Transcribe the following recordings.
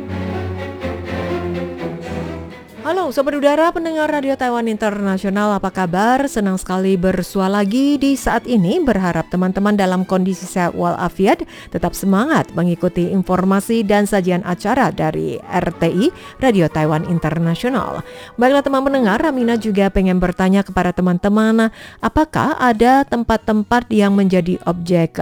Halo Sobat Udara pendengar Radio Taiwan Internasional apa kabar? Senang sekali bersua lagi di saat ini Berharap teman-teman dalam kondisi sehat walafiat Tetap semangat mengikuti informasi dan sajian acara dari RTI Radio Taiwan Internasional Baiklah teman pendengar, Ramina juga pengen bertanya kepada teman-teman Apakah ada tempat-tempat yang menjadi objek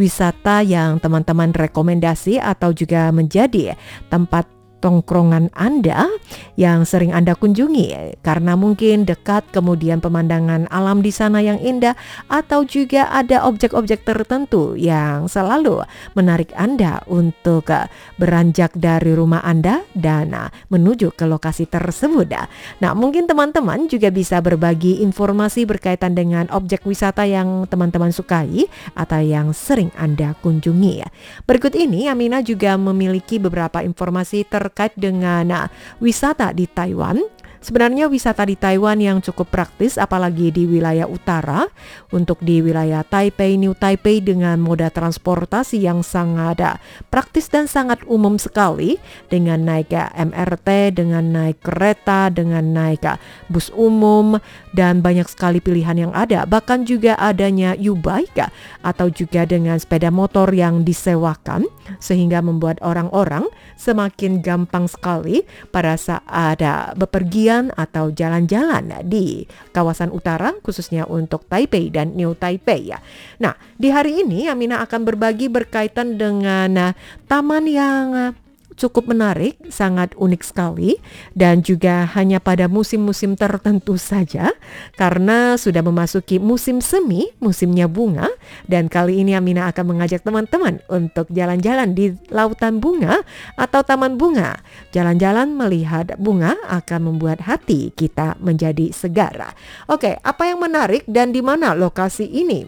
wisata yang teman-teman rekomendasi Atau juga menjadi tempat tongkrongan Anda yang sering Anda kunjungi karena mungkin dekat kemudian pemandangan alam di sana yang indah atau juga ada objek-objek tertentu yang selalu menarik Anda untuk uh, beranjak dari rumah Anda dan uh, menuju ke lokasi tersebut. Nah, mungkin teman-teman juga bisa berbagi informasi berkaitan dengan objek wisata yang teman-teman sukai atau yang sering Anda kunjungi. Berikut ini Amina juga memiliki beberapa informasi ter terkait dengan uh, wisata di Taiwan. Sebenarnya wisata di Taiwan yang cukup praktis apalagi di wilayah utara. Untuk di wilayah Taipei, New Taipei dengan moda transportasi yang sangat praktis dan sangat umum sekali. Dengan naik MRT, dengan naik kereta, dengan naik bus umum dan banyak sekali pilihan yang ada. Bahkan juga adanya U-bike atau juga dengan sepeda motor yang disewakan sehingga membuat orang-orang semakin gampang sekali pada saat ada bepergian atau jalan-jalan di kawasan utara khususnya untuk Taipei dan New Taipei ya. Nah, di hari ini Amina akan berbagi berkaitan dengan uh, taman yang uh, cukup menarik, sangat unik sekali dan juga hanya pada musim-musim tertentu saja karena sudah memasuki musim semi, musimnya bunga dan kali ini Amina akan mengajak teman-teman untuk jalan-jalan di lautan bunga atau taman bunga. Jalan-jalan melihat bunga akan membuat hati kita menjadi segar. Oke, apa yang menarik dan di mana lokasi ini?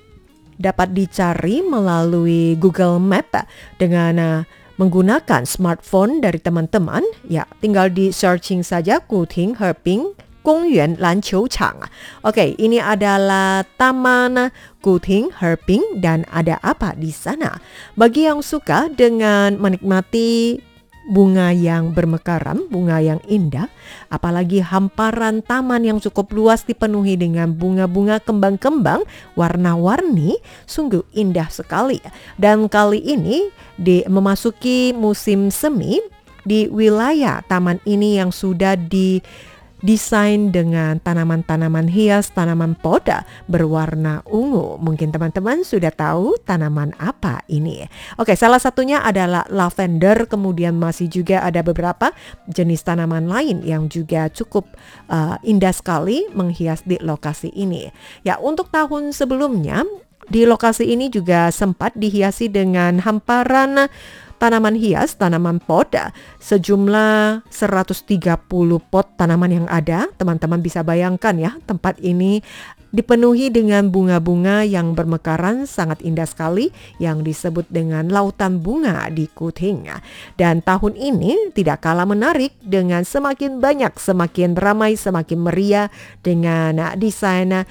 Dapat dicari melalui Google Map dengan uh, menggunakan smartphone dari teman-teman, ya tinggal di searching saja Kuting Herping Kongyuan Lanqiu Chang. Oke, ini adalah Taman Kuting Herping dan ada apa di sana? Bagi yang suka dengan menikmati bunga yang bermekaran, bunga yang indah, apalagi hamparan taman yang cukup luas dipenuhi dengan bunga-bunga kembang-kembang warna-warni, sungguh indah sekali. Dan kali ini di memasuki musim semi di wilayah taman ini yang sudah di desain dengan tanaman-tanaman hias, tanaman poda berwarna ungu. Mungkin teman-teman sudah tahu tanaman apa ini. Oke, salah satunya adalah lavender, kemudian masih juga ada beberapa jenis tanaman lain yang juga cukup uh, indah sekali menghias di lokasi ini. Ya, untuk tahun sebelumnya di lokasi ini juga sempat dihiasi dengan hamparan tanaman hias, tanaman pot, sejumlah 130 pot tanaman yang ada. Teman-teman bisa bayangkan ya, tempat ini dipenuhi dengan bunga-bunga yang bermekaran sangat indah sekali yang disebut dengan lautan bunga di Kuting. Dan tahun ini tidak kalah menarik dengan semakin banyak, semakin ramai, semakin meriah dengan desain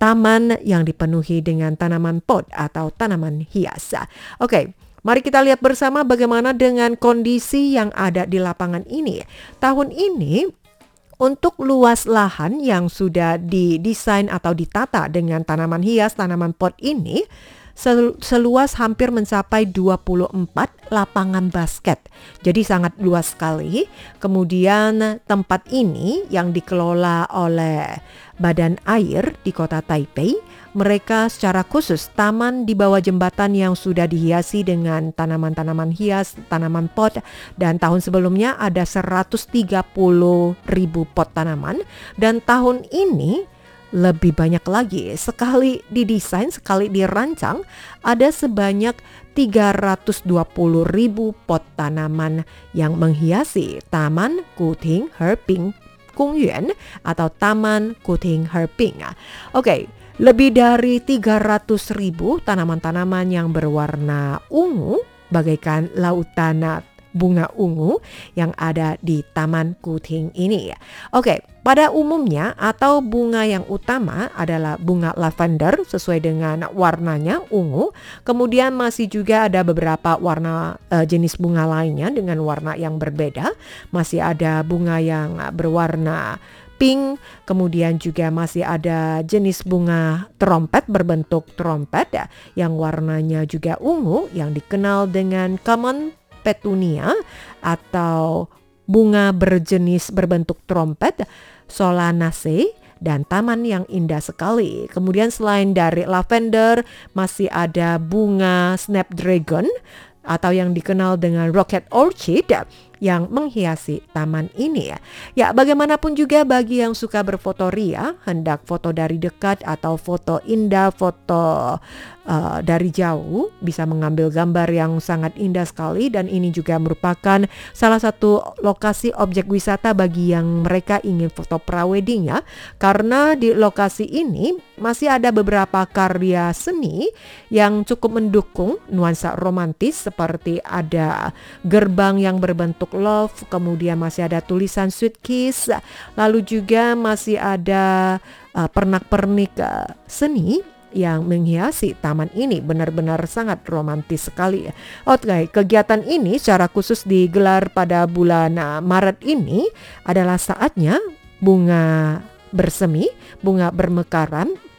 taman yang dipenuhi dengan tanaman pot atau tanaman hias. Oke, okay. Mari kita lihat bersama bagaimana dengan kondisi yang ada di lapangan ini. Tahun ini untuk luas lahan yang sudah didesain atau ditata dengan tanaman hias, tanaman pot ini seluas hampir mencapai 24 lapangan basket. Jadi sangat luas sekali. Kemudian tempat ini yang dikelola oleh Badan Air di kota Taipei mereka secara khusus taman di bawah jembatan yang sudah dihiasi dengan tanaman-tanaman hias, tanaman pot dan tahun sebelumnya ada 130 ribu pot tanaman dan tahun ini lebih banyak lagi sekali didesain sekali dirancang ada sebanyak 320 ribu pot tanaman yang menghiasi Taman Kuting Herping Kongyuan atau Taman Kuting Herping. Oke, lebih dari 300 ribu tanaman-tanaman yang berwarna ungu bagaikan lautan bunga ungu yang ada di Taman Kuting ini. Oke, pada umumnya atau bunga yang utama adalah bunga lavender sesuai dengan warnanya ungu. Kemudian masih juga ada beberapa warna uh, jenis bunga lainnya dengan warna yang berbeda. Masih ada bunga yang berwarna pink, kemudian juga masih ada jenis bunga trompet berbentuk trompet ya, yang warnanya juga ungu yang dikenal dengan common petunia atau bunga berjenis berbentuk trompet, solanaceae, dan taman yang indah sekali. Kemudian selain dari lavender masih ada bunga snapdragon atau yang dikenal dengan rocket orchid yang menghiasi taman ini ya. Ya, bagaimanapun juga bagi yang suka berfoto ria, hendak foto dari dekat atau foto indah, foto uh, dari jauh bisa mengambil gambar yang sangat indah sekali dan ini juga merupakan salah satu lokasi objek wisata bagi yang mereka ingin foto prawedding ya. Karena di lokasi ini masih ada beberapa karya seni yang cukup mendukung nuansa romantis seperti ada gerbang yang berbentuk love, kemudian masih ada tulisan sweet kiss, lalu juga masih ada uh, pernak-pernik uh, seni yang menghiasi taman ini benar-benar sangat romantis sekali. Oke, kegiatan ini secara khusus digelar pada bulan uh, Maret ini adalah saatnya bunga bersemi, bunga bermekaran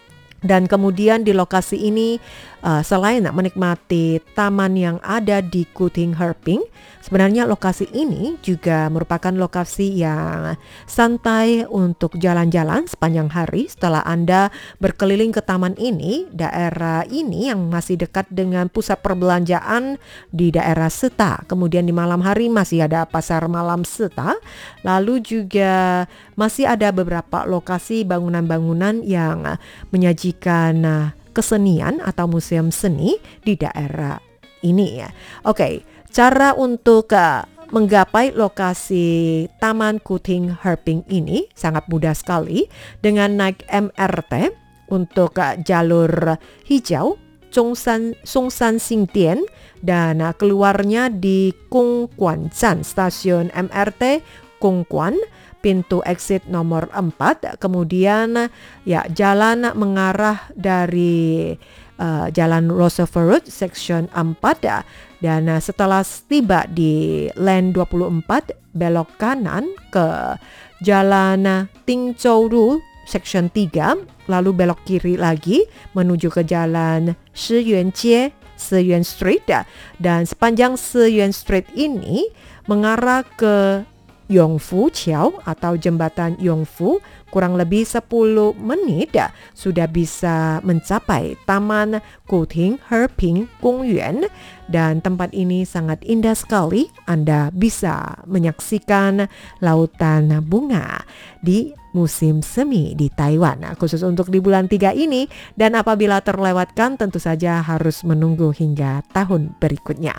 dan kemudian di lokasi ini uh, selain menikmati taman yang ada di Kuting Herping, sebenarnya lokasi ini juga merupakan lokasi yang santai untuk jalan-jalan sepanjang hari setelah Anda berkeliling ke taman ini, daerah ini yang masih dekat dengan pusat perbelanjaan di daerah Seta. Kemudian di malam hari masih ada pasar malam Seta, lalu juga masih ada beberapa lokasi bangunan-bangunan yang menyajikan uh, kesenian atau museum seni di daerah ini ya. Oke, cara untuk uh, menggapai lokasi Taman Kuting Herping ini sangat mudah sekali dengan naik MRT untuk uh, jalur hijau Zhongshan Songsan Xingdian dan uh, keluarnya di Kung Kuan Chan stasiun MRT Kung Kuan pintu exit nomor 4 kemudian ya jalan mengarah dari uh, jalan Roosevelt Road section 4 ya. dan uh, setelah tiba di lane 24 belok kanan ke jalan Tingzhou Ru section 3 lalu belok kiri lagi menuju ke jalan Shiyuan Jie Shiyuan Street. Dan sepanjang Shiyuan Street ini mengarah ke Yongfu Chiao atau jembatan Yongfu kurang lebih 10 menit sudah bisa mencapai Taman Kuting Herping Kongyuan dan tempat ini sangat indah sekali. Anda bisa menyaksikan lautan bunga di musim semi di Taiwan nah, khusus untuk di bulan 3 ini dan apabila terlewatkan tentu saja harus menunggu hingga tahun berikutnya.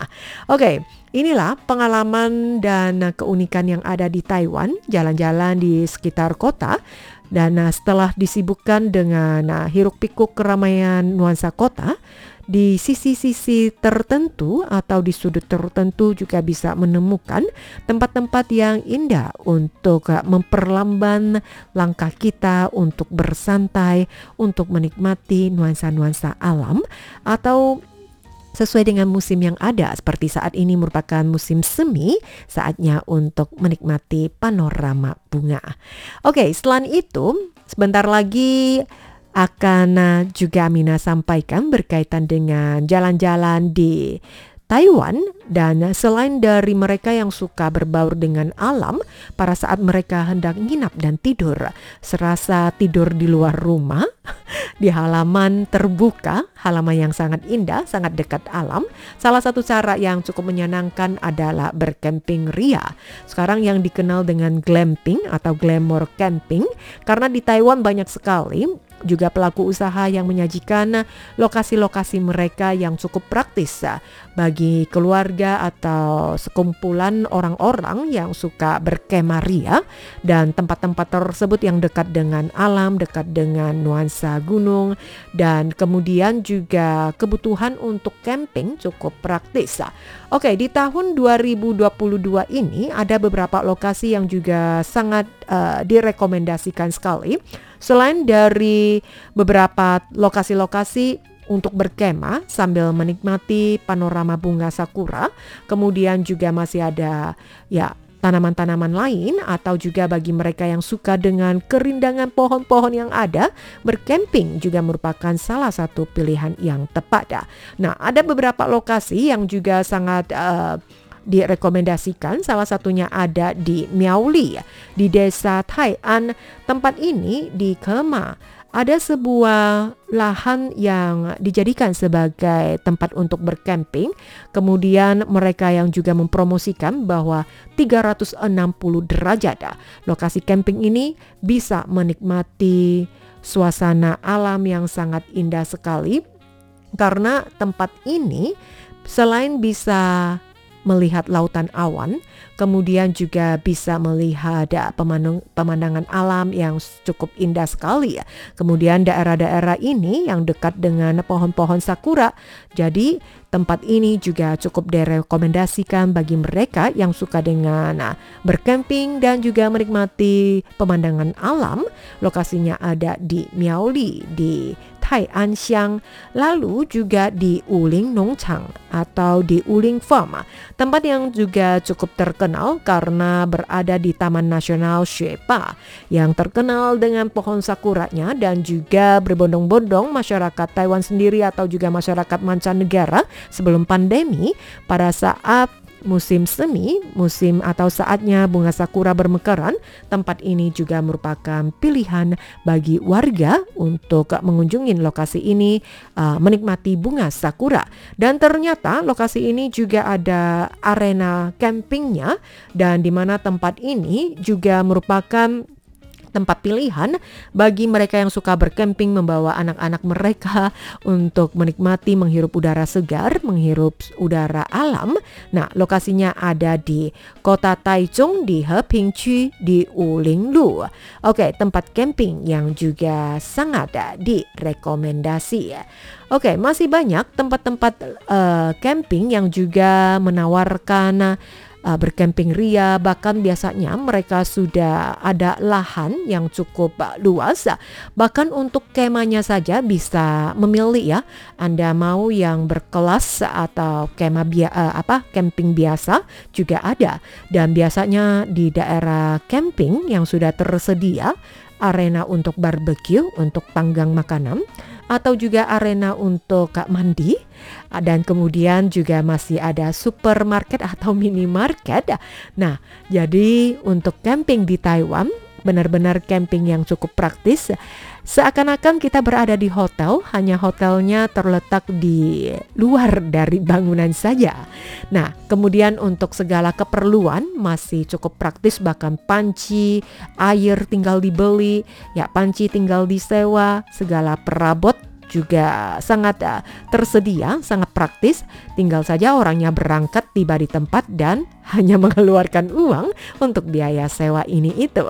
Oke, inilah pengalaman dan keunikan yang ada di Taiwan, jalan-jalan di sekitar kota dan setelah disibukkan dengan hiruk pikuk keramaian nuansa kota, di sisi-sisi tertentu atau di sudut tertentu juga bisa menemukan tempat-tempat yang indah untuk uh, memperlamban langkah kita untuk bersantai, untuk menikmati nuansa-nuansa alam atau sesuai dengan musim yang ada seperti saat ini merupakan musim semi saatnya untuk menikmati panorama bunga. Oke, selain itu sebentar lagi akan juga Amina sampaikan berkaitan dengan jalan-jalan di Taiwan dan selain dari mereka yang suka berbaur dengan alam pada saat mereka hendak nginap dan tidur serasa tidur di luar rumah di halaman terbuka halaman yang sangat indah sangat dekat alam salah satu cara yang cukup menyenangkan adalah bercamping ria. Sekarang yang dikenal dengan glamping atau glamour camping karena di Taiwan banyak sekali juga pelaku usaha yang menyajikan lokasi-lokasi mereka yang cukup praktis bagi keluarga atau sekumpulan orang-orang yang suka berkemah ria. Dan tempat-tempat tersebut yang dekat dengan alam, dekat dengan nuansa gunung dan kemudian juga kebutuhan untuk camping cukup praktis. Oke, di tahun 2022 ini ada beberapa lokasi yang juga sangat uh, direkomendasikan sekali. Selain dari beberapa lokasi-lokasi untuk berkemah sambil menikmati panorama bunga sakura. Kemudian juga masih ada ya tanaman-tanaman lain atau juga bagi mereka yang suka dengan kerindangan pohon-pohon yang ada, berkemping juga merupakan salah satu pilihan yang tepat. Nah, ada beberapa lokasi yang juga sangat uh, direkomendasikan. Salah satunya ada di Miauli di desa Taian tempat ini di Kema ada sebuah lahan yang dijadikan sebagai tempat untuk berkemping. Kemudian mereka yang juga mempromosikan bahwa 360 derajat lokasi camping ini bisa menikmati suasana alam yang sangat indah sekali karena tempat ini selain bisa melihat lautan awan, kemudian juga bisa melihat pemandang, pemandangan alam yang cukup indah sekali ya. Kemudian daerah-daerah ini yang dekat dengan pohon-pohon sakura, jadi tempat ini juga cukup direkomendasikan bagi mereka yang suka dengan nah, berkemping dan juga menikmati pemandangan alam. Lokasinya ada di Miaoli di Tai Anxiang, lalu juga di Uling Nongchang atau di Uling Farm, tempat yang juga cukup terkenal karena berada di Taman Nasional Shepa yang terkenal dengan pohon sakuranya dan juga berbondong-bondong masyarakat Taiwan sendiri atau juga masyarakat mancanegara sebelum pandemi pada saat musim semi, musim atau saatnya bunga sakura bermekaran, tempat ini juga merupakan pilihan bagi warga untuk mengunjungi lokasi ini uh, menikmati bunga sakura. Dan ternyata lokasi ini juga ada arena campingnya dan di mana tempat ini juga merupakan tempat pilihan bagi mereka yang suka berkemping membawa anak-anak mereka untuk menikmati menghirup udara segar, menghirup udara alam. Nah, lokasinya ada di Kota Taichung di Hepingqu di Ulinglu. Oke, tempat camping yang juga sangat direkomendasi. Oke, masih banyak tempat-tempat uh, camping yang juga menawarkan uh, berkemping ria. Bahkan biasanya mereka sudah ada lahan yang cukup uh, luas. Bahkan untuk kemahnya saja bisa memilih ya. Anda mau yang berkelas atau kemah bia, uh, apa camping biasa juga ada. Dan biasanya di daerah camping yang sudah tersedia arena untuk barbecue untuk panggang makanan atau juga arena untuk mandi dan kemudian juga masih ada supermarket atau minimarket. Nah, jadi untuk camping di Taiwan benar-benar camping yang cukup praktis. Seakan-akan kita berada di hotel, hanya hotelnya terletak di luar dari bangunan saja. Nah, kemudian untuk segala keperluan masih cukup praktis, bahkan panci, air tinggal dibeli, ya panci tinggal disewa, segala perabot juga sangat uh, tersedia, sangat praktis. Tinggal saja orangnya berangkat tiba di tempat dan hanya mengeluarkan uang untuk biaya sewa ini itu.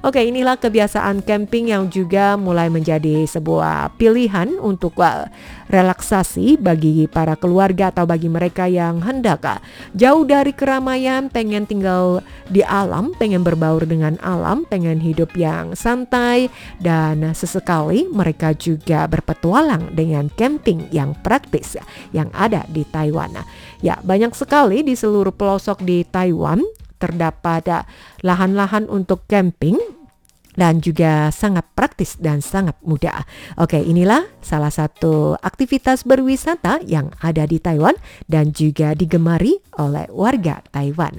Oke, inilah kebiasaan camping yang juga mulai menjadi sebuah pilihan untuk uh, relaksasi bagi para keluarga atau bagi mereka yang hendak uh, jauh dari keramaian, pengen tinggal di alam, pengen berbaur dengan alam, pengen hidup yang santai dan sesekali mereka juga berpetualang dengan camping yang praktis yang ada di Taiwan. Ya, banyak sekali di seluruh pelosok di Taiwan terdapat lahan-lahan untuk camping dan juga sangat praktis dan sangat mudah. Oke, inilah salah satu aktivitas berwisata yang ada di Taiwan dan juga digemari oleh warga Taiwan.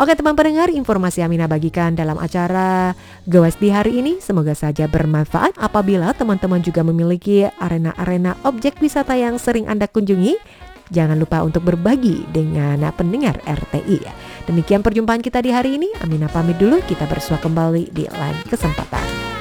Oke, teman pendengar, informasi Amina bagikan dalam acara Gowes di hari ini semoga saja bermanfaat apabila teman-teman juga memiliki arena-arena objek wisata yang sering Anda kunjungi Jangan lupa untuk berbagi dengan pendengar RTI. Demikian perjumpaan kita di hari ini. Amina pamit dulu, kita bersua kembali di lain kesempatan.